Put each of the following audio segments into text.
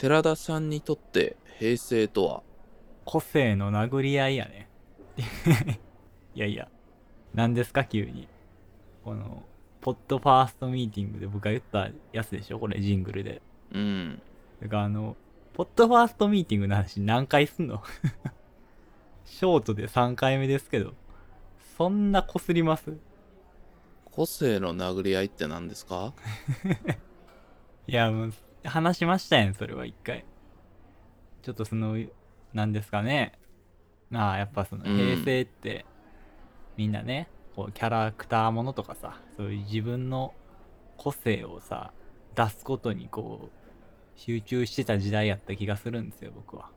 寺田さんにとって平成とは？個性の殴り合いやね。いやいや。何ですか？急に。このポッドファーストミーティングで僕が言ったやつでしょ？これジングルで。うん。だからあのポッドファーストミーティングの話何回すんの？ショートで3回目ですけど。そんなこすります？個性の殴り合いって何ですか？いやもう話しましたやんそれは一回。ちょっとそのなんですかね。まあやっぱそのうん。平成って、みんなねこうキャラクターものとかさそういう自分の個性をさ出すことにこう集中してた時代やった気がするんですよ僕は。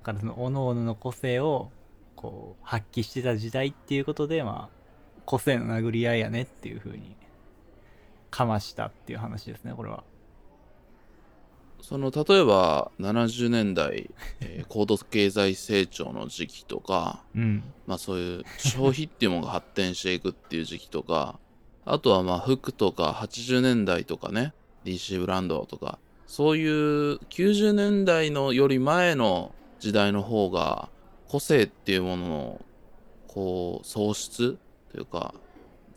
だからその各々の個性をこう発揮してた時代っていうことでまあ個性の殴り合いやねっていう風にかましたっていう話ですねこれはその例えば70年代、えー高度経済成長の時期とかうん。まあそういう消費っていうものが発展していくっていう時期とかあとはまあ服とか80年代とかね DC ブランドとかそういう90年代のより前の時代の方が個性っていうもののこう喪失というか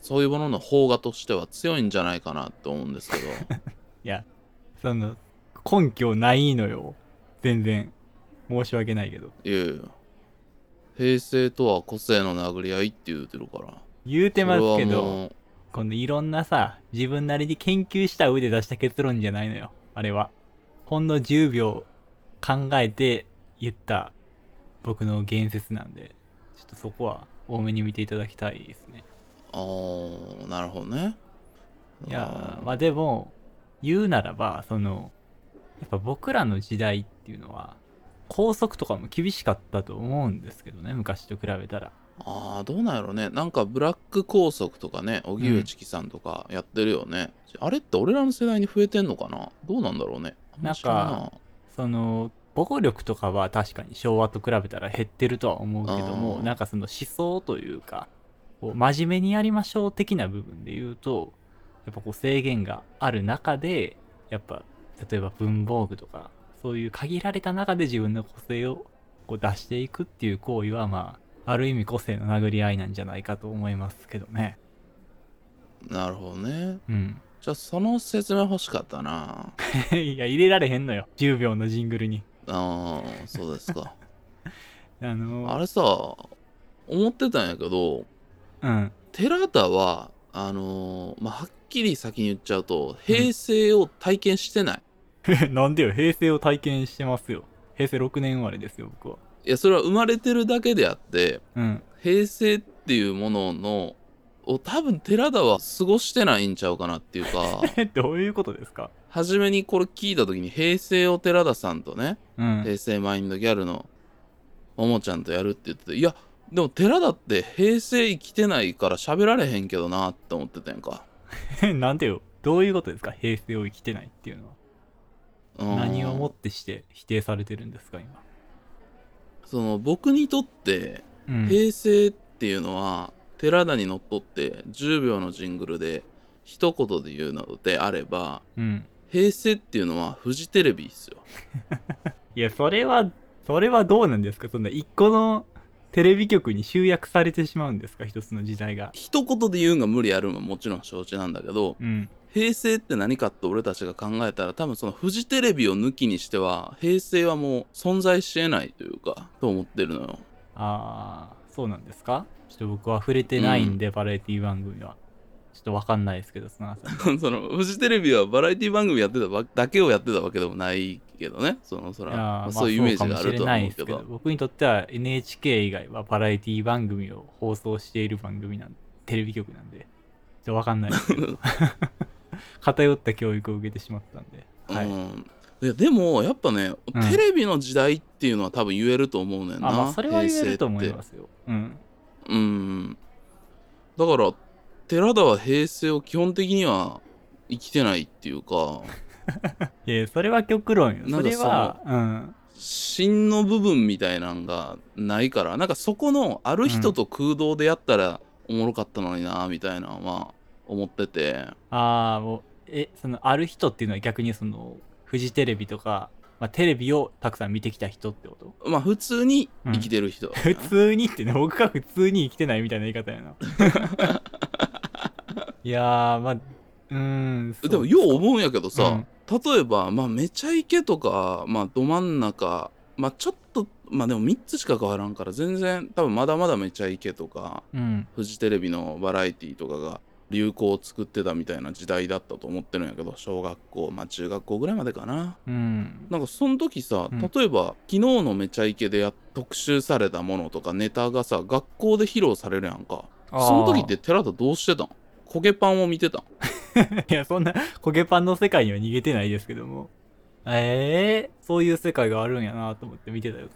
そういうものの方がとしては強いんじゃないかなと思うんですけど。いやその根拠ないのよ。全然。申し訳ないけど。いやいや平成とは個性の殴り合いって言うてるから。言うてますけどこのいろんなさ自分なりに研究した上で出した結論じゃないのよ。あれは。ほんの10秒考えて言った僕の言説なんで。ちょっとそこは多めに見ていただきたいですね。あーなるほどね。いやまあでも言うならばそのやっぱ僕らの時代っていうのは校則とかも厳しかったと思うんですけどね昔と比べたら。あーどうなんやろね。なんかブラック拘束とかね荻上チキさんとかやってるよね、あれって俺らの世代に増えてんのかな？どうなんだろうね。な。んその暴力とかは確かに昭和と比べたら減ってるとは思うけどもうん。なんかその思想というかこう真面目にやりましょう的な部分で言うとやっぱこう制限がある中でやっぱ例えば文房具とかそういう限られた中で自分の個性をこう出していくっていう行為はまあある意味個性の殴り合いなんじゃないかと思いますけどね。なるほどね。うん。じゃあその説明欲しかったな。いや入れられへんのよ。10秒のジングルに。あーそうですか。あのあれさ思ってたんやけどうん。寺田はあのーまあはっきり先に言っちゃうと平成を体験してない、なんでよ、平成を体験してますよ。平成6年生まれですよ、僕は。いやそれは生まれてるだけであってうん。平成っていうもののを多分寺田は過ごしてないんちゃうかなっていうかえ、どういうことですか？初めにこれ聞いた時に平成を寺田さんとねうん。平成マインドギャルのももちゃんとやるって言ってていやでも寺田って平成生きてないから喋られへんけどなって思ってたやんか、なんでよ。どういうことですか？平成を生きてないっていうのは。うん何をもってして否定されてるんですか、今。その僕にとってうん。平成っていうのは寺田にのっとって10秒のジングルで一言で言うのであればうん。平成っていうのはフジテレビですよ いや、それは、それはどうなんですか？そんな一個のテレビ局に集約されてしまうんですか？一つの時代が。一言で言うんが無理あるのはもちろん承知なんだけどうん。平成って何かって俺たちが考えたら多分そのフジテレビを抜きにしては平成はもう存在しえないというかと思ってるのよあー、そうなんですか？ちょっと僕は触れてないんで、バラエティ番組は。ちょっとわかんないですけど、その そのフジテレビはバラエティ番組やってたわだけをやってたわけでもないけどね。そのそらまあまあそういうイメージがあるとは思うけど。僕にとっては NHK 以外はバラエティ番組を放送している番組なんテレビ局なんでちょっとわかんない。ですけど偏った教育を受けてしまったんで、はい。うん。いやでもやっぱね、うん。テレビの時代っていうのは多分言えると思うねんなあまあそれは言えると思いますよ。うん。うん。だから寺田は平成を基本的には生きてないっていうかいやそれは極論よ。それはうん。芯の部分みたいなんがないからなんかそこのある人と空洞でやったらおもろかったのになみたいなのは思ってて。ああもうえそのある人っていうのは逆にそのフジテレビとかまあ、テレビをたくさん見てきた人ってこと？まあ普通に生きてる人、普通にってね僕が普通に生きてないみたいな言い方やな いやーまあうーんでもよう思うんやけどさ、うん例えばまあめちゃイケとかまあど真ん中まあちょっとまあでも3つしか変わらんから全然多分まだまだめちゃイケとかうん。フジテレビのバラエティとかが流行を作ってたみたいな時代だったと思ってるんやけど小学校まあ中学校ぐらいまでかな。うん。なんかその時さうん。例えば、昨日のめちゃイケでや特集されたものとかネタがさ学校で披露されるやんか。その時って寺田どうしてたん？焦げパンを見てたん？いやそんな焦げパンの世界には逃げてないですけども。ええー、そういう世界があるんやなと思って見てたよ。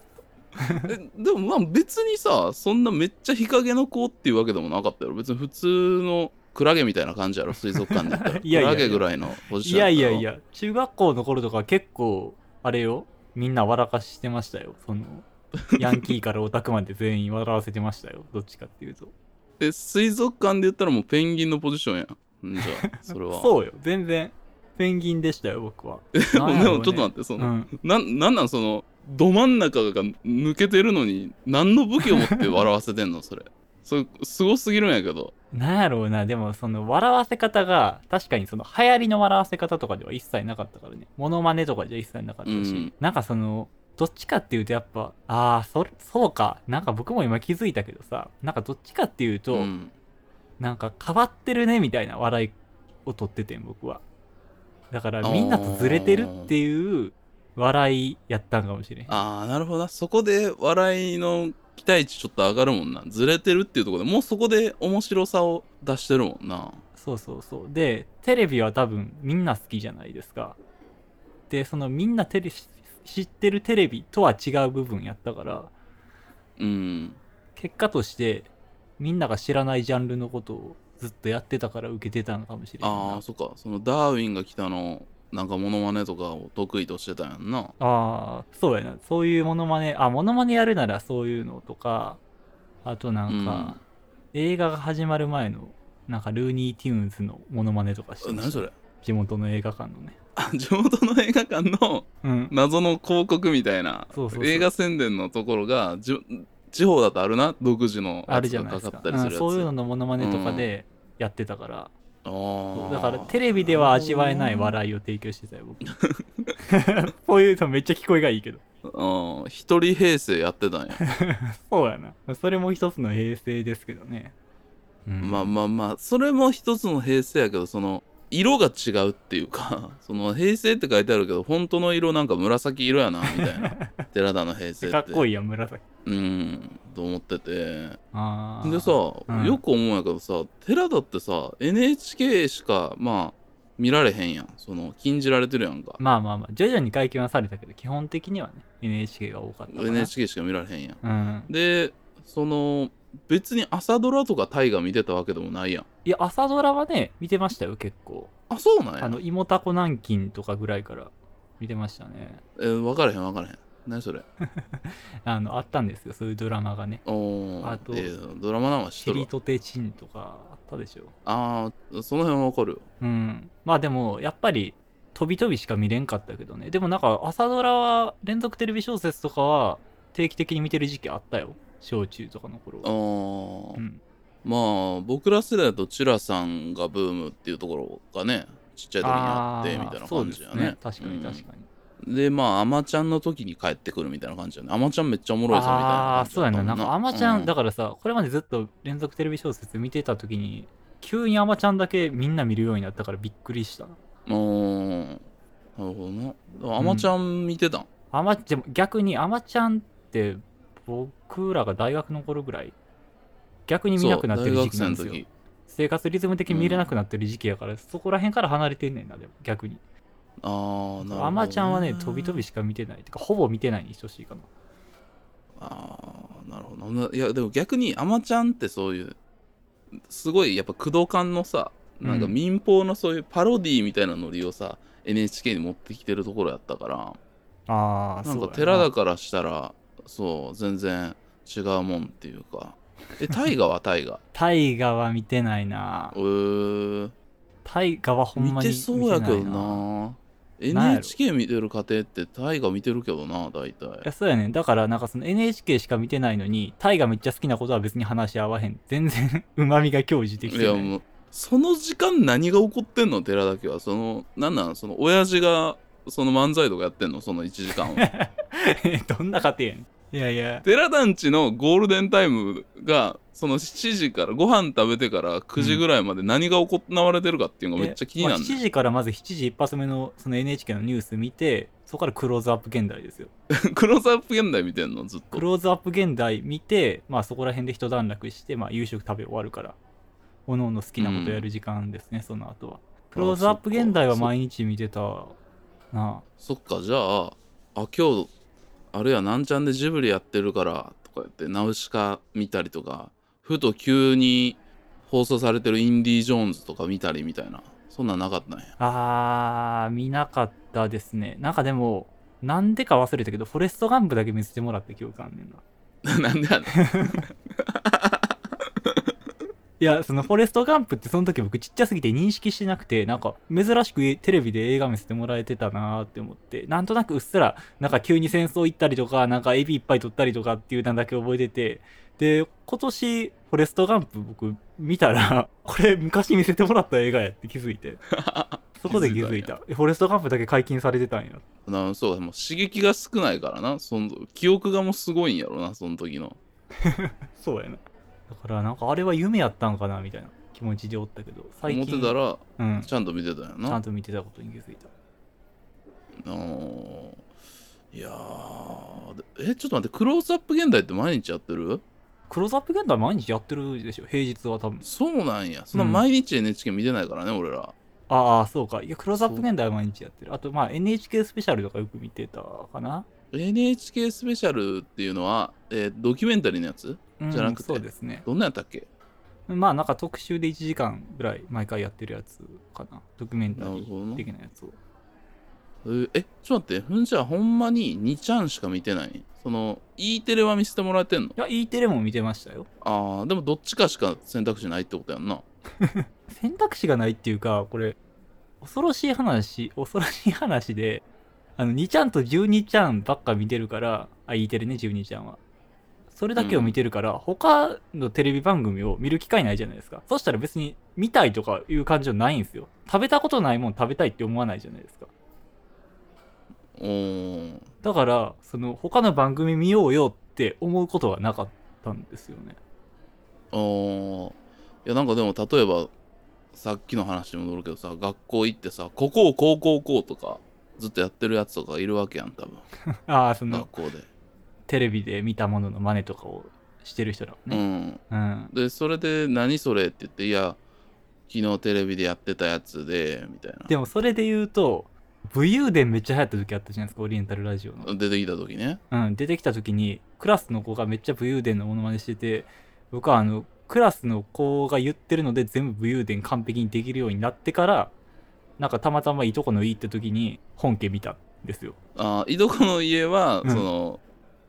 えでもまあ別にさそんなめっちゃ日陰の子っていうわけでもなかったやろ。別に普通のクラゲみたいな感じやろ。水族館で言ったら。いやいやいや。クラゲぐらいのポジいションったろやいやいや。中学校の頃とか結構あれよ。みんな笑かしてましたよ。そのヤンキーからオタクまで全員笑わせてましたよ。どっちかっていうと。え水族館で言ったらもうペンギンのポジションやんんじゃあそれは。そうよ。全然ペンギンでしたよ僕は。でもちょっと待ってその、うん。なんなんなんそのど真ん中が抜けてるのに何の武器を持って笑わせてんのそれ。それすごすぎるんやけど。なんやろうな。でもその笑わせ方が確かにその流行りの笑わせ方とかでは一切なかったからね。モノマネとかじゃ一切なかったし、うん。なんかそのどっちかっていうとやっぱああそそうか。なんか僕も今気づいたけどさ。なんかどっちかっていうと、うんなんか変わってるねみたいな笑いを取っててん僕は。だからみんなとずれてるっていう笑いやったんかもしれん。ああなるほどな。そこで笑いの期待値ちょっと上がるもんな。ずれてるっていうところでもうそこで面白さを出してるもんな。そうそうそう。でテレビは多分みんな好きじゃないですか。でそのみんなテレ知ってるテレビとは違う部分やったからうん。結果としてみんなが知らないジャンルのことをずっとやってたから受けてたのかもしれないな。ああそっか。そのダーウィンが来たのなんかモノマネとかを得意としてたんやんな。ああそうやな。そういうモノマネあモノマネやるならそういうのとかあとなんか、映画が始まる前のなんかルーニー・テューンズのモノマネとかして何それ？地元の映画館のね。あ地元の映画館のうん。謎の広告みたいなそうそうそう。映画宣伝のところがじ地方だとあるな独自のあるじゃないですか。かかったりするそういうののモノマネとかでやってたから、あー。だからテレビでは味わえない笑いを提供してたよ僕。そういうのめっちゃ聞こえがいいけど。うん一人平成やってたんや。そうやな。それも一つの平成ですけどね、うん。まあまあまあそれも一つの平成やけどその色が違うっていうか その平成って書いてあるけど本当の色なんか紫色やなみたいな。寺田の平成って。かっこいいやん紫。うんと思ってて。でさ、うん。よく思うんやけどさ寺田ってさ NHK しかまあ見られへんやん。その禁じられてるやんか、まあまあまあ徐々に解禁はされたけど基本的にはね NHK が多かったかな NHK しか見られへんやん。うん。でその別に朝ドラとか大河見てたわけでもないやんいや朝ドラはね見てましたよ結構。あそうなんや。あの芋たこ南京とかぐらいから見てましたね。えー分からへん分からへん。何それ？あのあったんですよそういうドラマがね。あとえードラマなんは知っ「とるわ。チリとてチン」とかあったでしょ。ああその辺は分かるよ。うん。まあでもやっぱり飛び飛びしか見れんかったけどね。でもなんか朝ドラは連続テレビ小説とかは定期的に見てる時期あったよ。小中とかの頃あは、ー。うん、まあ僕ら世代だとチュラさんがブームっていうところがねちっちゃい時にあってみたいな感じやね。ね。確かに確かに、にでまああまちゃんの時に帰ってくるみたいな感じやね。あまちゃんめっちゃおもろいぞみたいなああそうやな。なん。かあまちゃん、うだからさこれまでずっと連続テレビ小説見てた時に急にあまちゃんだけみんな見るようになったからびっくりした。おーなるほどな。あまちゃん見てたん、あまでも逆にあまちゃんって僕らが大学の頃ぐらい逆に見なくなってる時期なんですよ。生活リズム的に見れなくなってる時期やから、そこら辺から離れてんねんなでも逆に。ああなるほどね。あまちゃんはね飛び飛びしか見てない。てかほぼ見てないに等しいかな。ああなるほどな。いやでも逆にあまちゃんってそういうすごいやっぱ工藤館のさなんかうん。民放のそういうパロディみたいなノリをさ、NHK に持ってきてるところやったからああな。んか寺田からしたらそう全然違うもんっていうかえ大河は大河大河は見てないな。えー、大河はほんまに見てそうやけどな。NHK 見てる家庭って大河見てるけどな大い体やそうやねん。だからなんかその NHK しか見てないのにタイがめっちゃ好きなことは別に話し合わへん。全然うまみが享受できてない。いやもうその時間何が起こってんの寺田家はそのなんなん？その親父がその漫才とかやってんの？その1時間を どんな家庭やねんいやいや。寺団地のゴールデンタイムがその7時からご飯食べてから9時ぐらいまで何が行われてるかっていうのがめっちゃ気になる、えまあ7時からまず7時一発目のその NHK のニュース見てそこからクローズアップ現代ですよ。クローズアップ現代見てんの？ずっと。クローズアップ現代見てまあそこら辺で一段落してまあ夕食食べ終わるからおのおの好きなことやる時間ですね、その後は。クローズアップ現代は毎日見てたな。そっか。じゃああ今日あれやなんちゃんでジブリやってるからとか言ってナウシカ見たりとかふと急に放送されてるインディ・ジョーンズとか見たりみたいなそんなんなかったんやあー見なかったですね。なんかでもなんでか忘れたけどフォレストガンプだけ見せてもらった記憶あんねんな。なんでやね いや、そのフォレストガンプってその時僕ちっちゃすぎて認識してなくて、なんか珍しくテレビで映画見せてもらえてたなーって思って、なんとなくうっすら、なんか急に戦争行ったりとか、なんかエビいっぱい取ったりとかっていうのだけ覚えてて、で、今年フォレストガンプ僕見たら、これ昔見せてもらった映画やって気づいて、そこで気づいた。えフォレストガンプだけ解禁されてたんや。んなそうもう刺激が少ないからなその記憶がもうすごいんやろなその時の そうやな。だからなんかあれは夢やったんかなみたいな気持ちでおったけど、最思っ近、てたらうん、ちゃんと見てたんやな。ちゃんと見てたことに気づいた。あーいやーえちょっと待ってクローズアップ現代って毎日やってる？クローズアップ現代毎日やってるでしょ平日は多分。そうなんや。そんな毎日 NHK 見てないからね、俺ら。ああそうか。いやクローズアップ現代は毎日やってる。あとまあ NHK スペシャルとかよく見てたかな NHK スペシャルっていうのは、えードキュメンタリーのやつ？うんじゃなくて？そうですね。どんなんやったっけ？まあなんか特集で1時間ぐらい毎回やってるやつかな。ドキュメンタリー的なやつを。えーえちょっと待って。ふんじゃあほんまに2ちゃんしか見てない？その E テレは見せてもらえてんの？いや E テレも見てましたよ。ああでもどっちかしか選択肢ないってことやんな。選択肢がないっていうかこれ恐ろしい話恐ろしい話であの2ちゃんと12ちゃんばっか見てるからあ E テレね12ちゃんは。それだけを見てるから、他のテレビ番組を見る機会ないじゃないですか。そしたら別に見たいとかいう感情ないんですよ。食べたことないもん食べたいって思わないじゃないですか。おーだからその他の番組見ようよって思うことはなかったんですよね。あー。いやなんかでも例えばさっきの話に戻るけどさ学校行ってさここをこうこうこうとかずっとやってるやつとかいるわけやん多分。ああその学校で。テレビで見たものの真似とかをしてる人だもんうねん。うん。でそれで「何それ?」って言って「いや昨日テレビでやってたやつで」みたいでもそれで言うと武勇伝めっちゃ流行った時あったじゃないですかオリエンタルラジオの、な出てきた時ね。うん、出てきた時にクラスの子がめっちゃ武勇伝のモノマネしてて僕はあのクラスの子が言ってるので全部武勇伝完璧にできるようになってからなんかたまたまいとこのいいって時に本家見たんですよ。あーいとこの家は、うん。その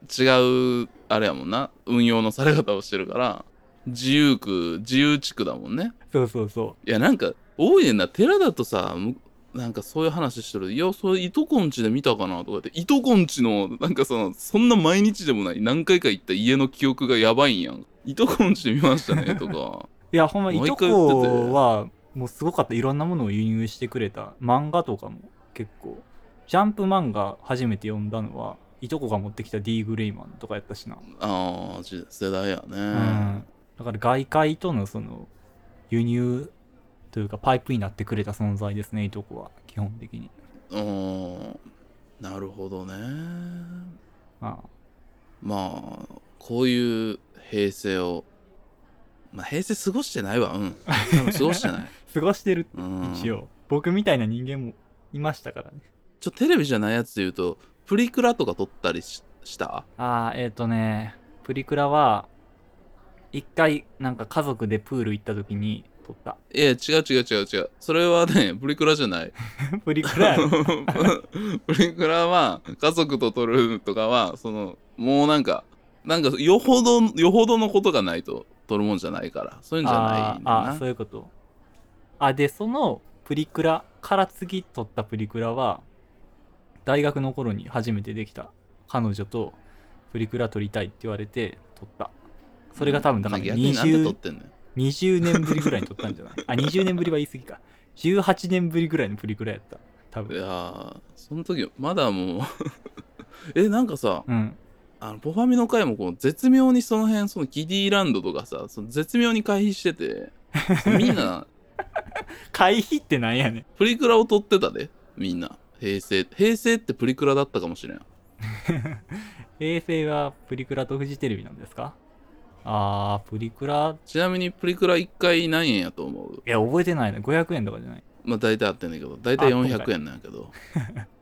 違うあれやもんな。運用のされ方をしてるから自由区自由地区だもんね。そうそうそいやなんか多いねんな。寺だとさむなんかそういう話してる。いやそれいとこんちで見たかなとか言って。いとこんちのなんかそのそんな毎日でもない。何回か行った家の記憶がやばいんやん。いとこんちで見ましたねとか。う いやほんまいとこはもうすごかった。いろんなものを輸入してくれた。漫画とかも結構。ジャンプ漫画初めて読んだのはいとこが持ってきた D グレイマンとかやったしな。あ世代やね、うん、だから外界とのその輸入というかパイプになってくれた存在ですねいとこは基本的に。うんなるほどね。まあ。まあこういう平成をまあ平成過ごしてないわ。うん。多分過ごしてない過ごしてるうん。一応、僕みたいな人間もいましたからね。ちょテレビじゃないやつで言うとプリクラとか撮ったりしした？ああえっ、ー、とねプリクラは一回なんか家族でプール行った時に撮った。いや違う違う違う違う。それはねプリクラじゃない。プリクラ プリクラは家族と撮るとかはそのもうなんかなんかよほどよほどのことがないと撮るもんじゃないから。そういうんじゃないああーそういうことあでそのプリクラから次撮ったプリクラは大学の頃に初めてできた彼女とプリクラ撮りたいって言われて撮った。それが多分だから逆になんで撮っ 20, てんのよ。20年ぶりぐらいに撮ったんじゃない？あ20年ぶりは言い過ぎか。18年ぶりぐらいのプリクラやった。多い分やーその時まだもう えなんかさうん。あのポファミの回もこう絶妙にその辺そのキディランドとかさその絶妙に回避してて みんな 回避ってなんやねん。プリクラを撮ってたでみんな。平成平成ってプリクラだったかもしれん。平成はプリクラとフジテレビなんですか？あープリクラ？ちなみにプリクラ1回何円やと思う？いや覚えてないな500円とかじゃない？まあ大体あってんだけど。大体あ今400回円なんやけど。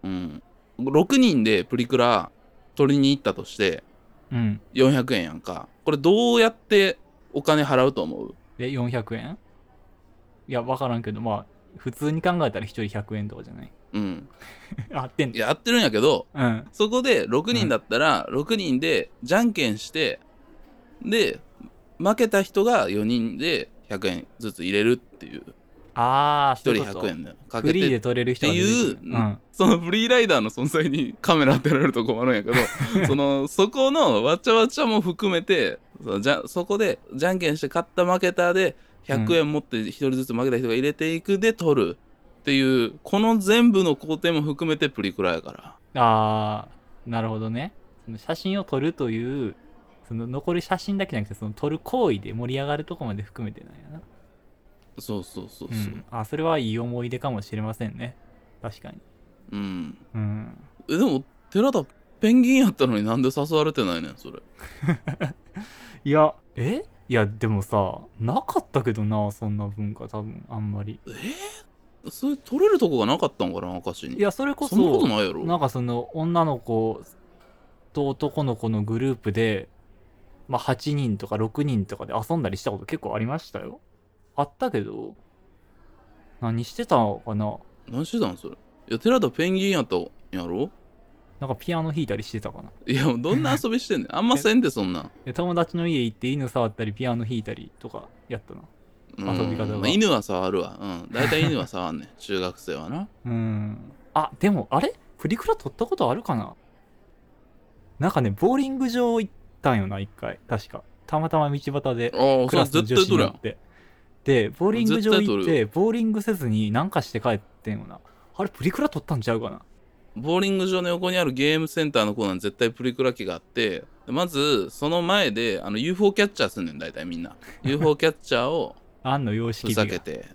うん。6人でプリクラ取りに行ったとしてうん。400円やんか。これどうやってお金払うと思う？で400円？いや分からんけどまあ普通に考えたら1人100円とかじゃない？うん。合ってんいややってるんやけどうん。そこで6人だったら6人でじゃんけんしてで負けた人が4人で100円ずつ入れるっていう。ああ1人100円でかけフリーてで取れる人っていううん。そのフリーライダーの存在にカメラ当てられると困るんやけど そのそこのわちゃわちゃも含めてそのじゃそこでじゃんけんして勝った負けたで100円持って1人ずつ負けた人が入れていくで取るっていうこの全部の工程も含めてプリクラやから。ああなるほどね。その写真を撮るというその残る写真だけじゃなくてその撮る行為で盛り上がるとこまで含めてなんやな。そうそうそうそう。うん、あそれはいい思い出かもしれませんね。確かに。うん。うん。えでも寺田ペンギンやったのになんで誘われてないねんそれ。いやえ？いやでもさなかったけどなそんな文化多分あんまり。えそれ取れるとこがなかったんかな明石に？いやそれこそそんなことないやろ。なんかその女の子と男の子のグループでまあ8人とか6人とかで遊んだりしたこと結構ありましたよ。あったけど何してたのかな？何してたんそれ？いや寺田ペンギンやったんやろ？なんかピアノ弾いたりしてたかな。いやどんな遊びしてんねん。あんませんでそんなん。で 友達の家行って犬触ったりピアノ弾いたりとかやったな。うん遊び方がまあ犬は触るわ。うん。大体犬は触んねん。中学生はな。うん。あでもあれ？プリクラ撮ったことあるかな？なんかねボーリング場行ったんよな一回。確か。たまたま道端で。ああそれクラスの女子になって。でボーリング場行ってボーリングせずになんかして帰ってんよな。あれプリクラ撮ったんちゃうかな？ボーリング場の横にあるゲームセンターのコーナーに絶対プリクラ機があってでまずその前であの UFO キャッチャーすんねん大体みんな。UFO キャッチャーをあんの様式ふざけて。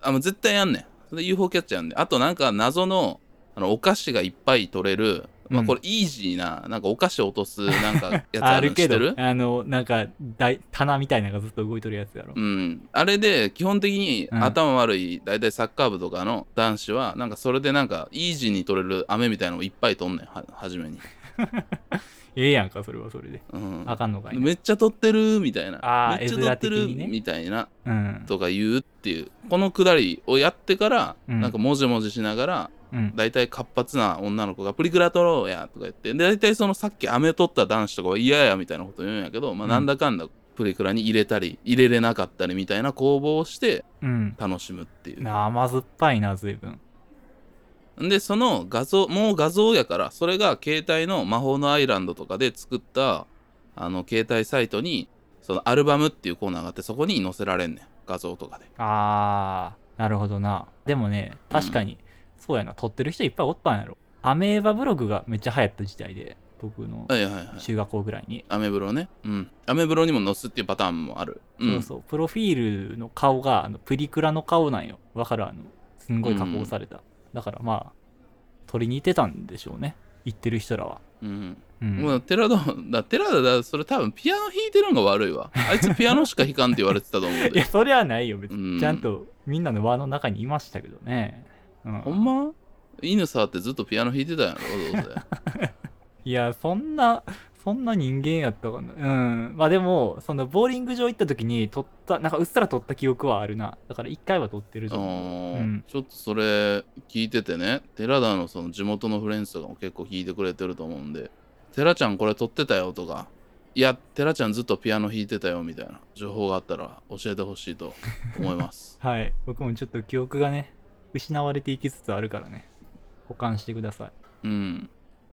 あもう絶対やんねん。それで UFO キャッチャーやんねん。あとなんか謎のあのお菓子がいっぱい取れる、まあうんこれイージーななんかお菓子落とすなんかやつああ る？るけどあのなんか大棚みたいなのがずっと動いとるやつやろ。うん、あれで基本的にうん。頭悪い大体サッカー部とかの男子はなんかそれでなんかイージーに取れる飴みたいなのをいっぱい取んねんは初めに、ええやんかそれはそれで。うん、あかんのかいな。めっちゃ取ってるみたいな。あーめっちゃ取ってるね。みたいなうん。とか言うっていう。このくだりをやってから、うん。なんかもじもじしながらうん。大体活発な女の子がプリクラ取ろうやとか言って。で大体そのさっき飴取った男子とかは嫌やみたいなこと言うんやけど、まあ、うん。なんだかんだプリクラに入れたり入れれなかったりみたいな攻防をしてうん。楽しむっていう。な甘酸っぱいな随分。でその画像もう画像やからそれが携帯の魔法のアイランドとかで作ったあの携帯サイトにそのアルバムっていうコーナーがあってそこに載せられんねん。画像とかで。あーなるほどな。でもね確かに、そうやな。撮ってる人いっぱいおったんやろ。アメーバブログがめっちゃ流行った時代で僕のはいはいはい。中学校ぐらいに、アメブロね。うん。アメブロにも載すっていうパターンもある。うん。そうそう。プロフィールの顔があのプリクラの顔なんよ。わかる？あのすんごい加工された、だからまあ撮りに行ってたんでしょうね。行ってる人らは。うん。うん、もう寺田だ寺田だそれ多分ピアノ弾いてるのが悪いわ。あいつピアノしか弾かんって言われてたと思う いやでそれはないよ。別に、うん。ちゃんとみんなの輪の中にいましたけどね、うん、ほんま？犬触ってずっとピアノ弾いてたんやろどうせいや、そんな、そんな人間やったかな。うん。まあでも、そのボーリング場行った時に撮った、なんかうっすら撮った記憶はあるな。だから一回は撮ってるあと思う。んちょっとそれ聞いててね寺田のその地元のフレンズとかも結構聞いてくれてると思うんで「寺ちゃんこれ撮ってたよ」とか「いや寺ちゃんずっとピアノ弾いてたよ」みたいな情報があったら教えてほしいと思います はい。僕もちょっと記憶がね、失われていきつつあるからね。保管してください。うん